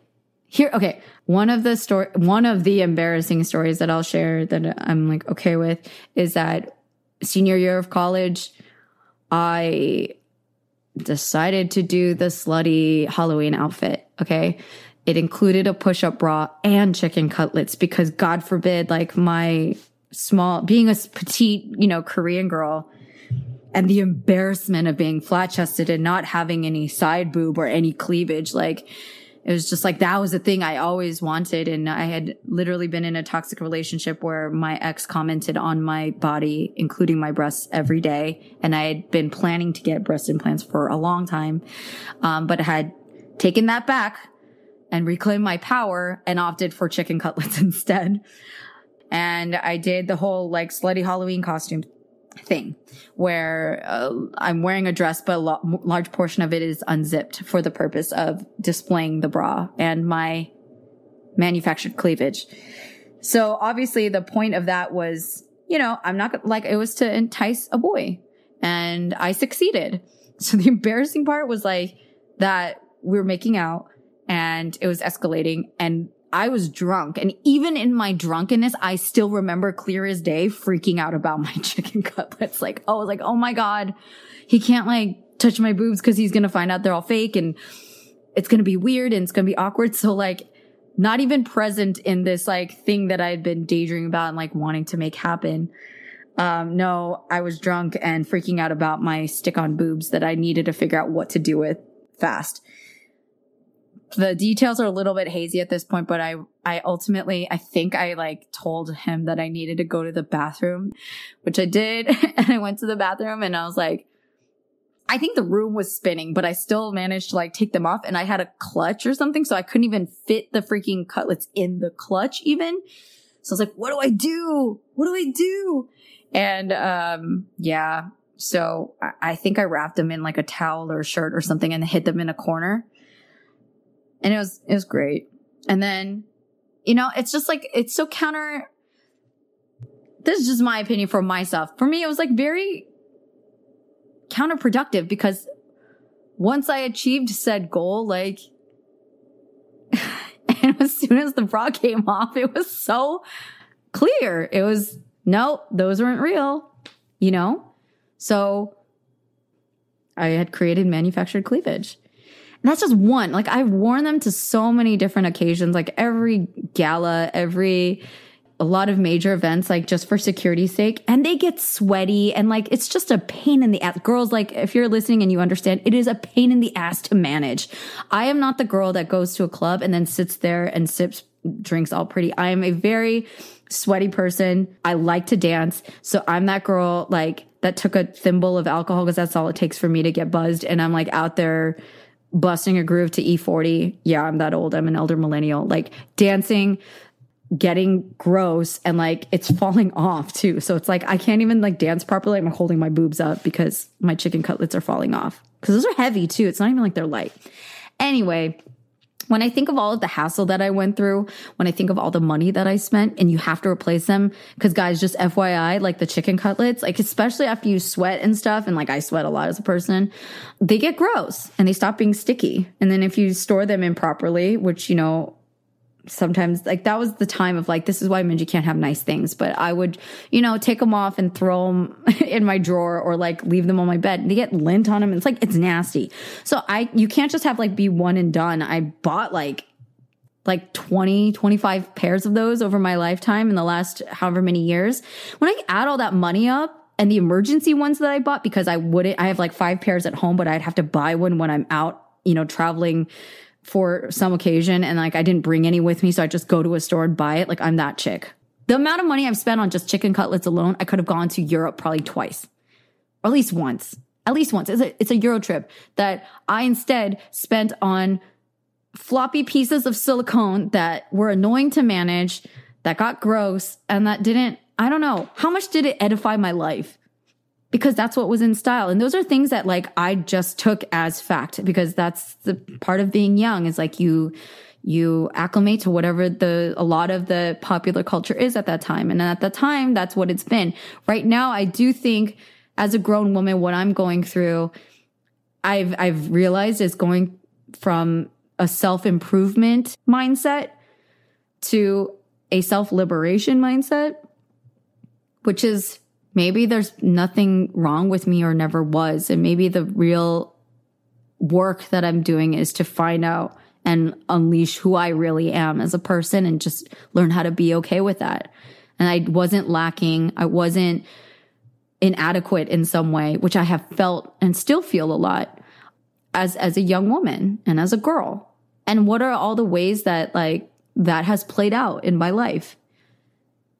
[SPEAKER 2] here, okay. One of the story, one of the embarrassing stories that I'll share that I'm like okay with is that senior year of college, I decided to do the slutty Halloween outfit. Okay. It included a push up bra and chicken cutlets because God forbid, like my small, being a petite, you know, Korean girl and the embarrassment of being flat chested and not having any side boob or any cleavage. Like it was just like that was the thing I always wanted. And I had literally been in a toxic relationship where my ex commented on my body, including my breasts every day. And I had been planning to get breast implants for a long time. Um, but had taken that back and reclaimed my power and opted for chicken cutlets instead. And I did the whole like slutty Halloween costume thing where uh, I'm wearing a dress, but a lo- large portion of it is unzipped for the purpose of displaying the bra and my manufactured cleavage. So obviously the point of that was, you know, I'm not like it was to entice a boy and I succeeded. So the embarrassing part was like that we were making out and it was escalating and I was drunk. And even in my drunkenness, I still remember clear as day freaking out about my chicken cutlets. Like, oh, like, oh my God, he can't like touch my boobs because he's going to find out they're all fake and it's going to be weird and it's going to be awkward. So like, not even present in this like thing that I had been daydreaming about and like wanting to make happen. Um, no, I was drunk and freaking out about my stick on boobs that I needed to figure out what to do with fast the details are a little bit hazy at this point, but I, I ultimately, I think I like told him that I needed to go to the bathroom, which I did. and I went to the bathroom and I was like, I think the room was spinning, but I still managed to like take them off and I had a clutch or something. So I couldn't even fit the freaking cutlets in the clutch even. So I was like, what do I do? What do I do? And, um, yeah. So I, think I wrapped them in like a towel or a shirt or something and hid them in a corner and it was it was great. And then, you know, it's just like it's so counter. This is just my opinion for myself. For me, it was like very counterproductive because once I achieved said goal, like, And as soon as the bra came off, it was so clear. It was, no, those weren't real, you know? So I had created manufactured cleavage. And that's just one. Like I've worn them to so many different occasions, like every gala, every a lot of major events, like just for security's sake, and they get sweaty and like it's just a pain in the ass. Girls, like if you're listening and you understand, it is a pain in the ass to manage. I am not the girl that goes to a club and then sits there and sips drinks all pretty. I am a very sweaty person. I like to dance. So I'm that girl like that took a thimble of alcohol because that's all it takes for me to get buzzed. And I'm like out there busting a groove to E40. Yeah, I'm that old. I'm an elder millennial. Like dancing, getting gross and like it's falling off too. So it's like I can't even like dance properly. I'm holding my boobs up because my chicken cutlets are falling off. Cause those are heavy too. It's not even like they're light. Anyway, when I think of all of the hassle that I went through, when I think of all the money that I spent and you have to replace them, cause guys, just FYI, like the chicken cutlets, like especially after you sweat and stuff, and like I sweat a lot as a person, they get gross and they stop being sticky. And then if you store them improperly, which, you know, sometimes like that was the time of like this is why Minji can't have nice things but I would you know take them off and throw them in my drawer or like leave them on my bed. They get lint on them it's like it's nasty. So I you can't just have like be one and done. I bought like like 20 25 pairs of those over my lifetime in the last however many years. When I add all that money up and the emergency ones that I bought because I wouldn't I have like five pairs at home but I'd have to buy one when I'm out you know traveling for some occasion and like I didn't bring any with me. So I just go to a store and buy it. Like I'm that chick. The amount of money I've spent on just chicken cutlets alone, I could have gone to Europe probably twice or at least once. At least once. It's a, it's a Euro trip that I instead spent on floppy pieces of silicone that were annoying to manage, that got gross, and that didn't, I don't know, how much did it edify my life? Because that's what was in style. And those are things that like I just took as fact because that's the part of being young is like you, you acclimate to whatever the, a lot of the popular culture is at that time. And at that time, that's what it's been. Right now, I do think as a grown woman, what I'm going through, I've, I've realized is going from a self improvement mindset to a self liberation mindset, which is maybe there's nothing wrong with me or never was. And maybe the real work that I'm doing is to find out and unleash who I really am as a person and just learn how to be okay with that. And I wasn't lacking. I wasn't inadequate in some way, which I have felt and still feel a lot as, as a young woman and as a girl. And what are all the ways that like that has played out in my life?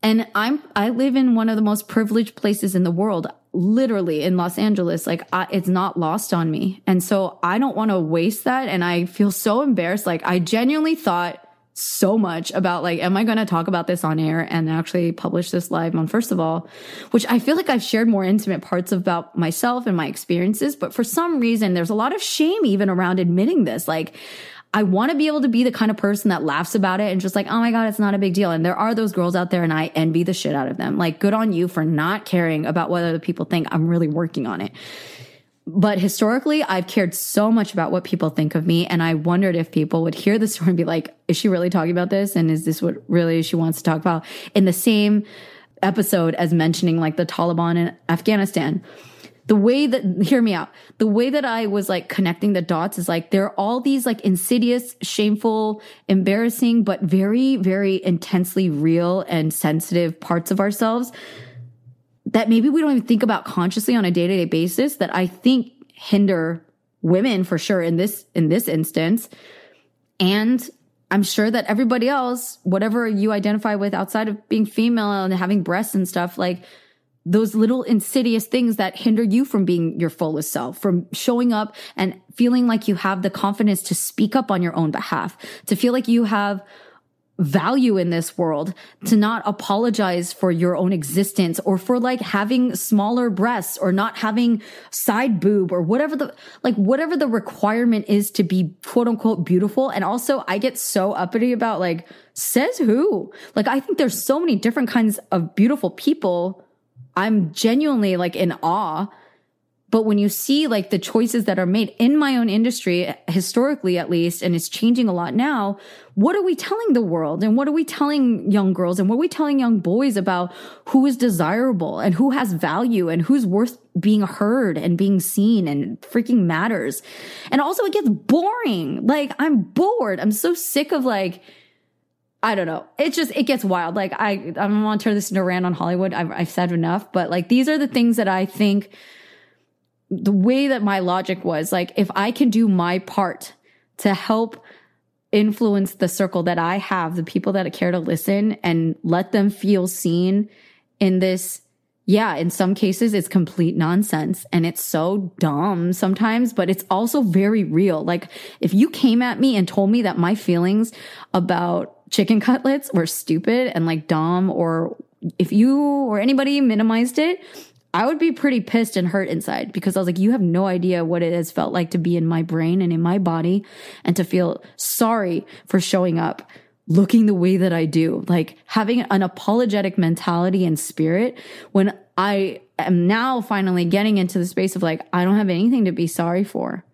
[SPEAKER 2] And I'm, I live in one of the most privileged places in the world, literally in Los Angeles. Like I, it's not lost on me. And so I don't want to waste that. And I feel so embarrassed. Like I genuinely thought so much about like, am I going to talk about this on air and actually publish this live on First of All, which I feel like I've shared more intimate parts about myself and my experiences. But for some reason, there's a lot of shame even around admitting this. Like, I want to be able to be the kind of person that laughs about it and just like, oh my God, it's not a big deal. And there are those girls out there and I envy the shit out of them. Like, good on you for not caring about what other people think. I'm really working on it. But historically, I've cared so much about what people think of me. And I wondered if people would hear the story and be like, is she really talking about this? And is this what really she wants to talk about? In the same episode as mentioning like the Taliban in Afghanistan the way that hear me out. The way that i was like connecting the dots is like there are all these like insidious shameful embarrassing but very very intensely real and sensitive parts of ourselves that maybe we don't even think about consciously on a day-to-day basis that i think hinder women for sure in this in this instance. And i'm sure that everybody else whatever you identify with outside of being female and having breasts and stuff like those little insidious things that hinder you from being your fullest self, from showing up and feeling like you have the confidence to speak up on your own behalf, to feel like you have value in this world, to not apologize for your own existence or for like having smaller breasts or not having side boob or whatever the, like whatever the requirement is to be quote unquote beautiful. And also I get so uppity about like, says who? Like I think there's so many different kinds of beautiful people I'm genuinely like in awe But when you see like the choices that are made in my own industry, historically at least, and it's changing a lot now, what are we telling the world? And what are we telling young girls? And what are we telling young boys about who is desirable and who has value and who's worth being heard and being seen and freaking matters? And also it gets boring. Like I'm bored. I'm so sick of like, I don't know. It just it gets wild. Like I I don't want to turn this into a rant on Hollywood. I've, I've said enough, but like these are the things that I think the way that my logic was like, if I can do my part to help influence the circle that I have, the people that care to listen and let them feel seen in this. Yeah, in some cases, it's complete nonsense and it's so dumb sometimes, but it's also very real. Like, if you came at me and told me that my feelings about chicken cutlets were stupid and like dumb, or if you or anybody minimized it, I would be pretty pissed and hurt inside because I was like, you have no idea what it has felt like to be in my brain and in my body and to feel sorry for showing up looking the way that I do, like having an apologetic mentality and spirit when I am now finally getting into the space of like, I don't have anything to be sorry for.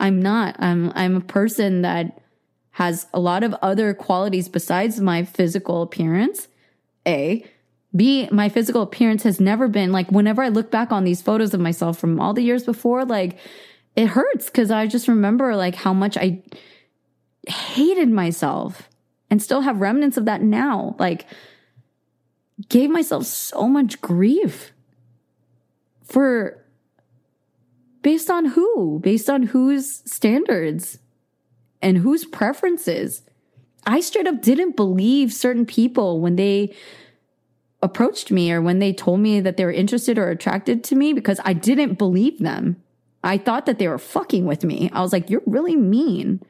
[SPEAKER 2] I'm not. I'm, I'm a person that has a lot of other qualities besides my physical appearance. A, B, my physical appearance has never been like whenever I look back on these photos of myself from all the years before, like it hurts because I just remember like how much I hated myself and still have remnants of that now. Like, gave myself so much grief for based on who? Based on whose standards and whose preferences? I straight up didn't believe certain people when they approached me or when they told me that they were interested or attracted to me because I didn't believe them. I thought that they were fucking with me. I was like, you're really mean.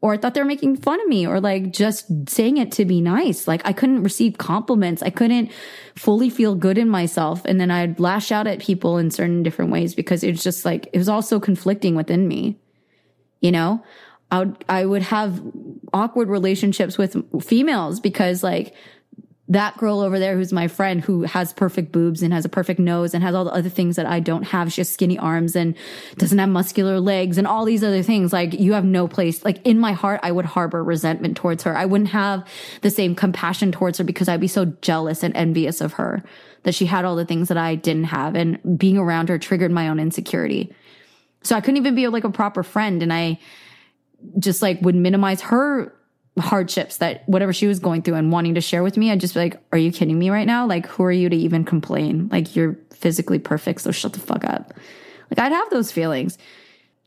[SPEAKER 2] Or I thought they were making fun of me or like just saying it to be nice. Like I couldn't receive compliments. I couldn't fully feel good in myself. And then I'd lash out at people in certain different ways because it was just like, it was also conflicting within me. You know, I would, I would have awkward relationships with females because like that girl over there who's my friend who has perfect boobs and has a perfect nose and has all the other things that I don't have. She has skinny arms and doesn't have muscular legs and all these other things. Like you have no place. Like in my heart, I would harbor resentment towards her. I wouldn't have the same compassion towards her because I'd be so jealous and envious of her that she had all the things that I didn't have. And being around her triggered my own insecurity. So I couldn't even be like a proper friend. And I just like would minimize her hardships that whatever she was going through and wanting to share with me, I'd just be like, Are you kidding me right now? Like, who are you to even complain? Like, you're physically perfect, so shut the fuck up. Like, I'd have those feelings.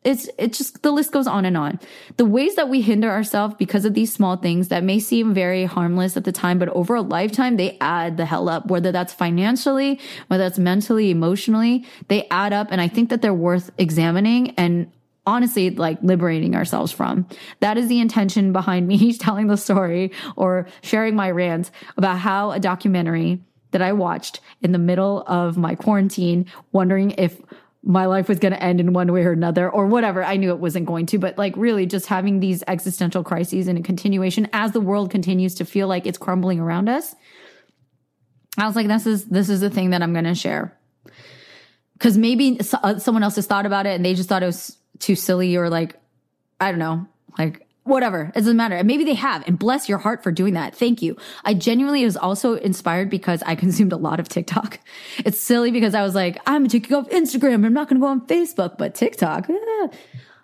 [SPEAKER 2] It's, it's just, the list goes on and on. The ways that we hinder ourselves because of these small things that may seem very harmless at the time, but over a lifetime, they add the hell up, whether that's financially, whether that's mentally, emotionally, they add up. And I think that they're worth examining and honestly like liberating ourselves from. That is the intention behind me telling the story or sharing my rant about how a documentary that I watched in the middle of my quarantine, wondering if my life was going to end in one way or another or whatever. I knew it wasn't going to, but like really just having these existential crises and a continuation as the world continues to feel like it's crumbling around us. I was like, this is, this is the thing that I'm going to share. Cause maybe uh, someone else has thought about it and they just thought it was too silly or like, I don't know, like whatever. It doesn't matter. And maybe they have. And bless your heart for doing that. Thank you. I genuinely was also inspired because I consumed a lot of TikTok. It's silly because I was like, I'm taking off Instagram. I'm not going to go on Facebook, but TikTok. Eh.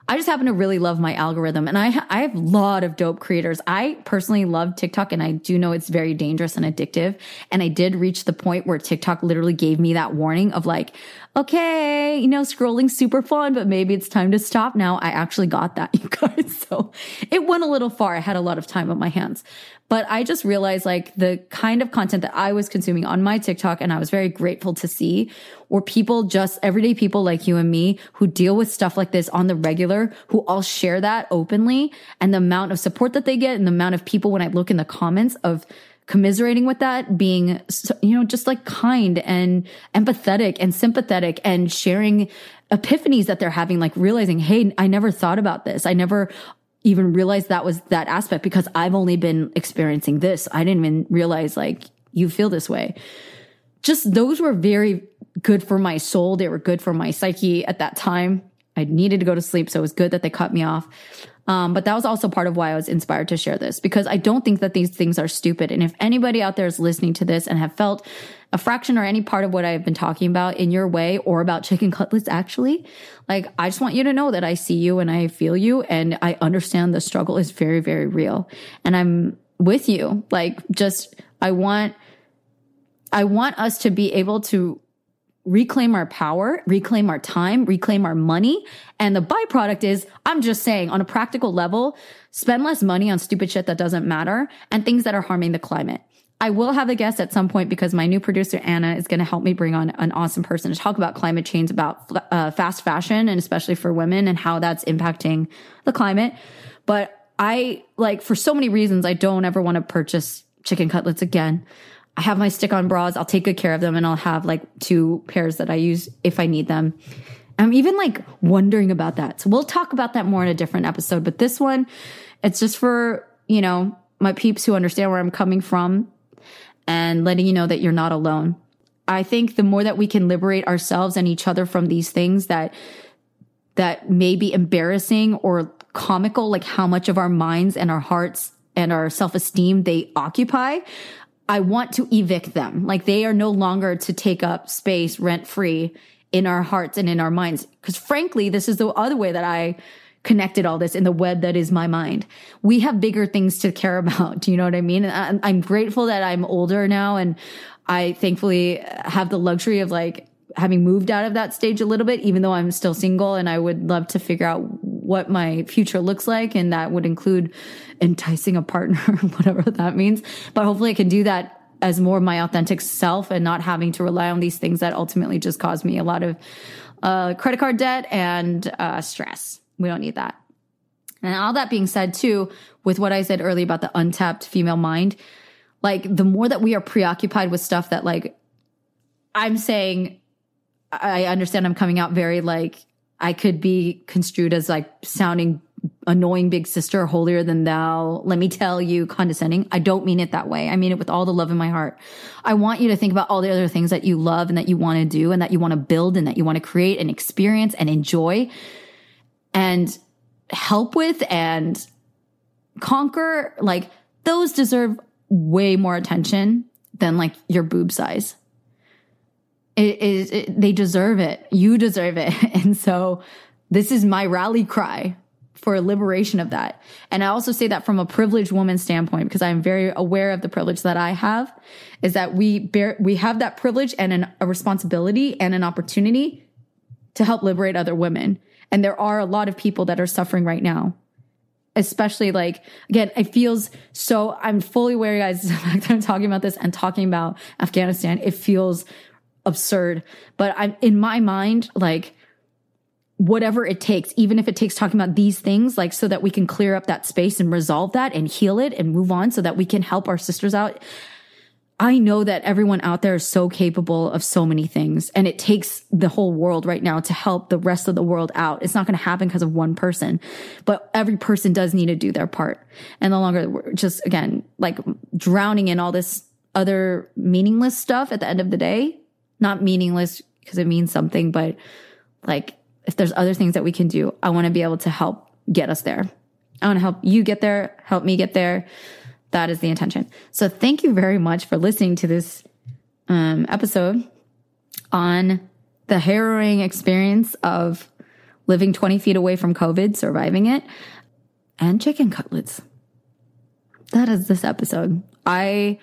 [SPEAKER 2] I just happen to really love my algorithm and I, I have a lot of dope creators. I personally love TikTok and I do know it's very dangerous and addictive. And I did reach the point where TikTok literally gave me that warning of like, okay, you know, scrolling super fun, but maybe it's time to stop now. I actually got that, you guys. So it went a little far. I had a lot of time on my hands. But I just realized like the kind of content that I was consuming on my TikTok and I was very grateful to see were people just everyday people like you and me who deal with stuff like this on the regular, who all share that openly and the amount of support that they get and the amount of people when I look in the comments of commiserating with that, being, you know, just like kind and empathetic and sympathetic and sharing epiphanies that they're having, like realizing, Hey, I never thought about this. I never even realized that was that aspect because I've only been experiencing this. I didn't even realize like you feel this way. just those were very good for my soul. They were good for my psyche at that time. I needed to go to sleep. So it was good that they cut me off. Um, but that was also part of why I was inspired to share this because I don't think that these things are stupid. And if anybody out there is listening to this and have felt a fraction or any part of what I've been talking about in your way or about chicken cutlets, actually, like I just want you to know that I see you and I feel you and I understand the struggle is very, very real. And I'm with you. Like just, I want, I want us to be able to reclaim our power, reclaim our time, reclaim our money. And the byproduct is, I'm just saying on a practical level, spend less money on stupid shit that doesn't matter and things that are harming the climate. I will have a guest at some point because my new producer, Anna, is going to help me bring on an awesome person to talk about climate change, about uh, fast fashion, and especially for women and how that's impacting the climate. But I like, for so many reasons, I don't ever want to purchase chicken cutlets again. I have my stick on bras. I'll take good care of them and I'll have like two pairs that I use if I need them. I'm even like wondering about that. So we'll talk about that more in a different episode. But this one, it's just for, you know, my peeps who understand where I'm coming from and letting you know that you're not alone. I think the more that we can liberate ourselves and each other from these things that that may be embarrassing or comical, like how much of our minds and our hearts and our self-esteem they occupy, I want to evict them. Like they are no longer to take up space rent free in our hearts and in our minds. Cause frankly, this is the other way that I connected all this in the web that is my mind. We have bigger things to care about. Do you know what I mean? I'm grateful that I'm older now and I thankfully have the luxury of like having moved out of that stage a little bit, even though I'm still single and I would love to figure out what my future looks like. And that would include enticing a partner, whatever that means. But hopefully I can do that as more of my authentic self and not having to rely on these things that ultimately just cause me a lot of uh, credit card debt and uh, stress. We don't need that. And all that being said, too, with what I said earlier about the untapped female mind, like the more that we are preoccupied with stuff that, like, I'm saying, I understand I'm coming out very like, I could be construed as like sounding annoying big sister, holier than thou, let me tell you, condescending. I don't mean it that way. I mean it with all the love in my heart. I want you to think about all the other things that you love and that you want to do and that you want to build and that you want to create and experience and enjoy and help with and conquer. Like those deserve way more attention than like your boob size. It is, they deserve it. You deserve it. And so this is my rally cry for liberation of that. And I also say that from a privileged woman standpoint because I'm very aware of the privilege that I have is that we bear, we have that privilege and an, a responsibility and an opportunity to help liberate other women. And there are a lot of people that are suffering right now. Especially like, again, it feels so, I'm fully aware, guys, that I'm talking about this and talking about Afghanistan, it feels absurd. But I'm in my mind, like, whatever it takes, even if it takes talking about these things, like so that we can clear up that space and resolve that and heal it and move on so that we can help our sisters out. I know that everyone out there is so capable of so many things and it takes the whole world right now to help the rest of the world out. It's not going to happen because of one person, but every person does need to do their part. And no longer we're just again, like drowning in all this other meaningless stuff at the end of the day, not meaningless because it means something, but like if there's other things that we can do, I want to be able to help get us there. I want to help you get there, help me get there. That is the intention. So thank you very much for listening to this um, episode on the harrowing experience of living 20 feet away from COVID, surviving it, and chicken cutlets. That is this episode. I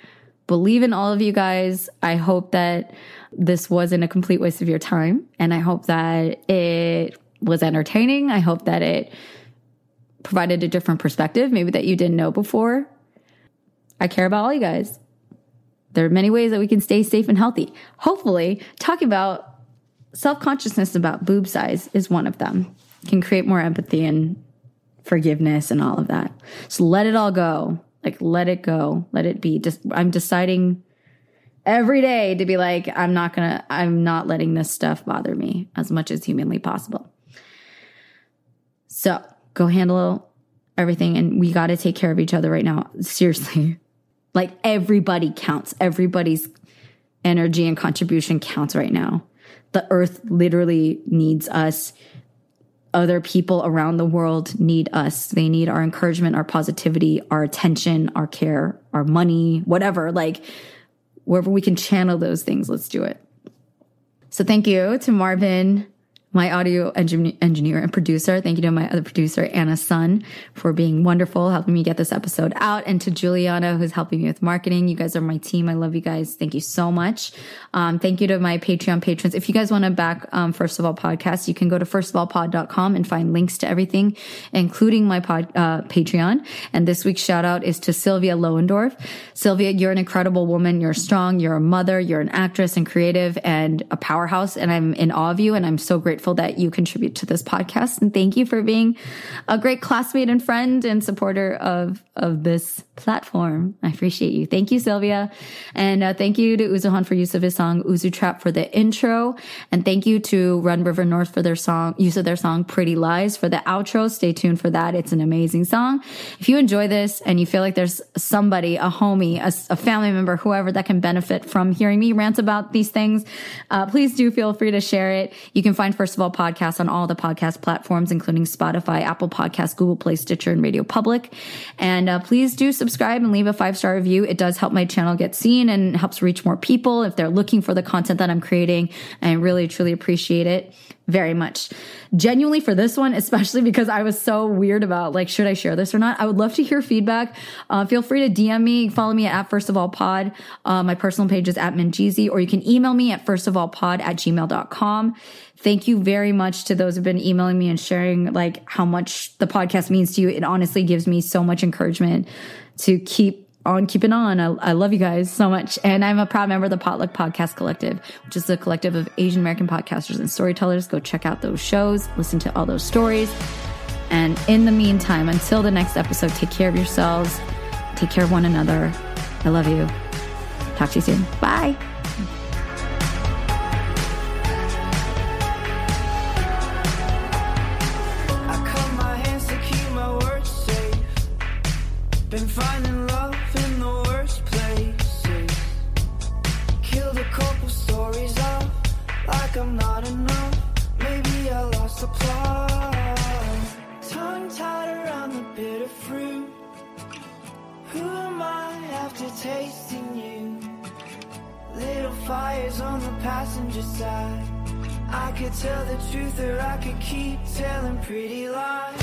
[SPEAKER 2] believe in all of you guys. I hope that this wasn't a complete waste of your time. And I hope that it was entertaining. I hope that it provided a different perspective, maybe that you didn't know before. I care about all you guys. There are many ways that we can stay safe and healthy. Hopefully, talking about self consciousness about boob size is one of them. can create more empathy and forgiveness and all of that. So let it all go. Like, let it go. Let it be. Just, I'm deciding every day to be like, I'm not gonna, I'm not letting this stuff bother me as much as humanly possible. So go handle everything. And we got to take care of each other right now. Seriously. Like everybody counts. Everybody's energy and contribution counts right now. The earth literally needs us. Other people around the world need us. They need our encouragement, our positivity, our attention, our care, our money, whatever. Like, wherever we can channel those things, let's do it. So, thank you to Marvin my audio engineer and producer. Thank you to my other producer, Anna Sun, for being wonderful, helping me get this episode out, and to Juliana, who's helping me with marketing. You guys are my team. I love you guys. Thank you so much. Um, thank you to my Patreon patrons. If you guys want to back um, First of All podcast, you can go to firstofallpod.com and find links to everything, including my pod, uh, Patreon. And this week's shout out is to Sylvia Lowendorf. Sylvia, you're an incredible woman. You're strong. You're a mother. You're an actress and creative and a powerhouse. And I'm in awe of you. And I'm so grateful grateful that you contribute to this podcast. And thank you for being a great classmate and friend and supporter of, of this platform. I appreciate you. Thank you, Sylvia. And uh, thank you to Uzuhan for use of his song Uzu Trap for the intro. And thank you to Run River North for their song, use of their song Pretty Lies for the outro. Stay tuned for that. It's an amazing song. If you enjoy this and you feel like there's somebody, a homie, a, a family member, whoever that can benefit from hearing me rant about these things, uh, please do feel free to share it. You can find First First of All podcast on all the podcast platforms, including Spotify, Apple Podcasts, Google Play, Stitcher, and Radio Public. And uh, please do subscribe and leave a five star review. It does help my channel get seen and helps reach more people if they're looking for the content that I'm creating. I really, truly appreciate it very much. Genuinely for this one, especially because I was so weird about like, should I share this or not? I would love to hear feedback. Uh, feel free to DM me, follow me at First of All Pod. Uh, my personal page is at Minjeezy, or you can email me at first of all pod at gmail.com. Thank you very much to those who've been emailing me and sharing like how much the podcast means to you. It honestly gives me so much encouragement to keep on keeping on. I, I, love you guys so much. And I'm a proud member of the Potluck Podcast Collective, which is a collective of Asian American podcasters and storytellers. Go check out those shows, listen to all those stories. And in the meantime, until the next episode, take care of yourselves, take care of one another. I love you. Talk to you soon. Bye. Been finding love in the worst places. Killed a couple stories off, like I'm not enough. Maybe I lost the plot. Tongue tied around the bitter fruit. Who am I after tasting you? Little fires on the passenger side. I could tell the truth or I could keep telling pretty lies.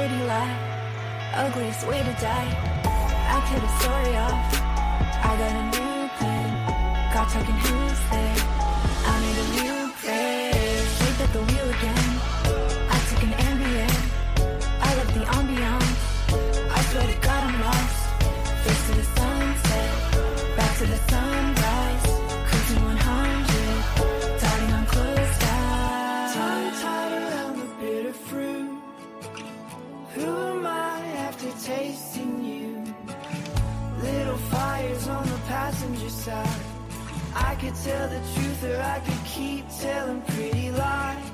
[SPEAKER 2] Pretty lie, ugliest way to die. I cut a story off. I got a new plan. Got talking who's there. I made a new prayer. Sleep at the wheel again. I took an Ambien. I love the ambiance. I swear to God I'm lost. Face to the sunset, back to the sunrise. inside. I could tell the truth or I could keep telling pretty lies.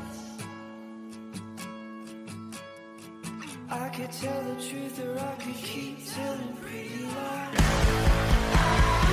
[SPEAKER 2] I could tell the truth or I could keep telling pretty lies.